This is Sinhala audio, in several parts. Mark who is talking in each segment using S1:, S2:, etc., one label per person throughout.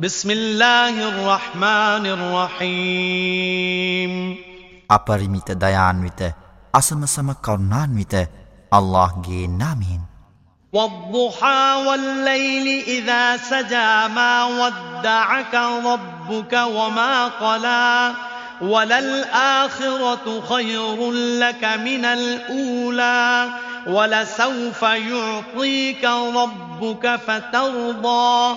S1: بسم الله الرحمن الرحيم.
S2: أبرميت ديان ويت أسم سم كرنان ويت الله جي نامين
S1: والضحى والليل إذا سجى ما ودعك ربك وما قلى وللآخرة خير لك من الأولى ولسوف يعطيك ربك فترضى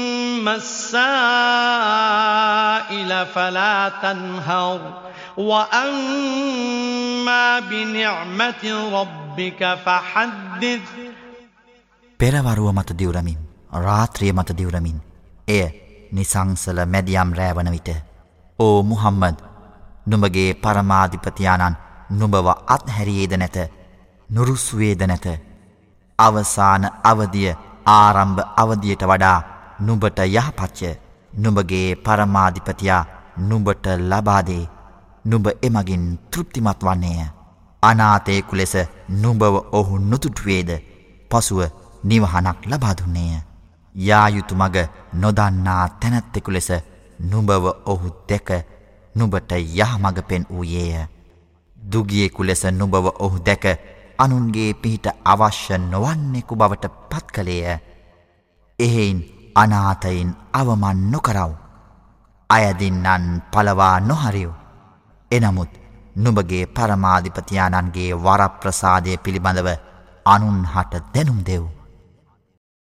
S1: السائل فلا تنهر وأما بنعمة ربك فحدث
S2: පෙරවරුව මත දිවරමින් රාත්‍රිය මත දිවරමින් එය නිසංසල මැදියම් රෑවන විට ඕ මුහම්මද නුඹගේ පරමාධිපතියානන් නුඹව අත්හැරියේද නැත නුරුස්වේද නැත අවසාන අවදිය ආරම්භ අවදියට වඩා නුඹට යහපච්ච නුඹගේ පරමාධිපතියා නුඹට ලබාදේ නුඹ එමගින් තෘප්තිමත් වන්නේය. අනාතයෙකු ලෙස නුඹව ඔහු නොතුටුවේද? පසුව නිවහනක් ලබාදුන්නේය යායුතු මග නොදන්නා තැනැත්තෙකු ලෙස නුඹව ඔහු දෙක නුබට යහමග පෙන් වූයේය. දුගියෙකු ලෙස නුබව ඔහු දැක අනුන්ගේ පිහිට අවශ්‍ය නොවන්නෙකු බවට පත් කළේය. එහෙයින් අනාතයින් අවමන් නොකරව. අයදින්නන් පලවා නොහරිව්. එනමුත් නුඹගේ පරමාධිපතියානන්ගේ වරප්‍රසාදය පිළිබඳව අනුන් හට දැනුම් දෙව්.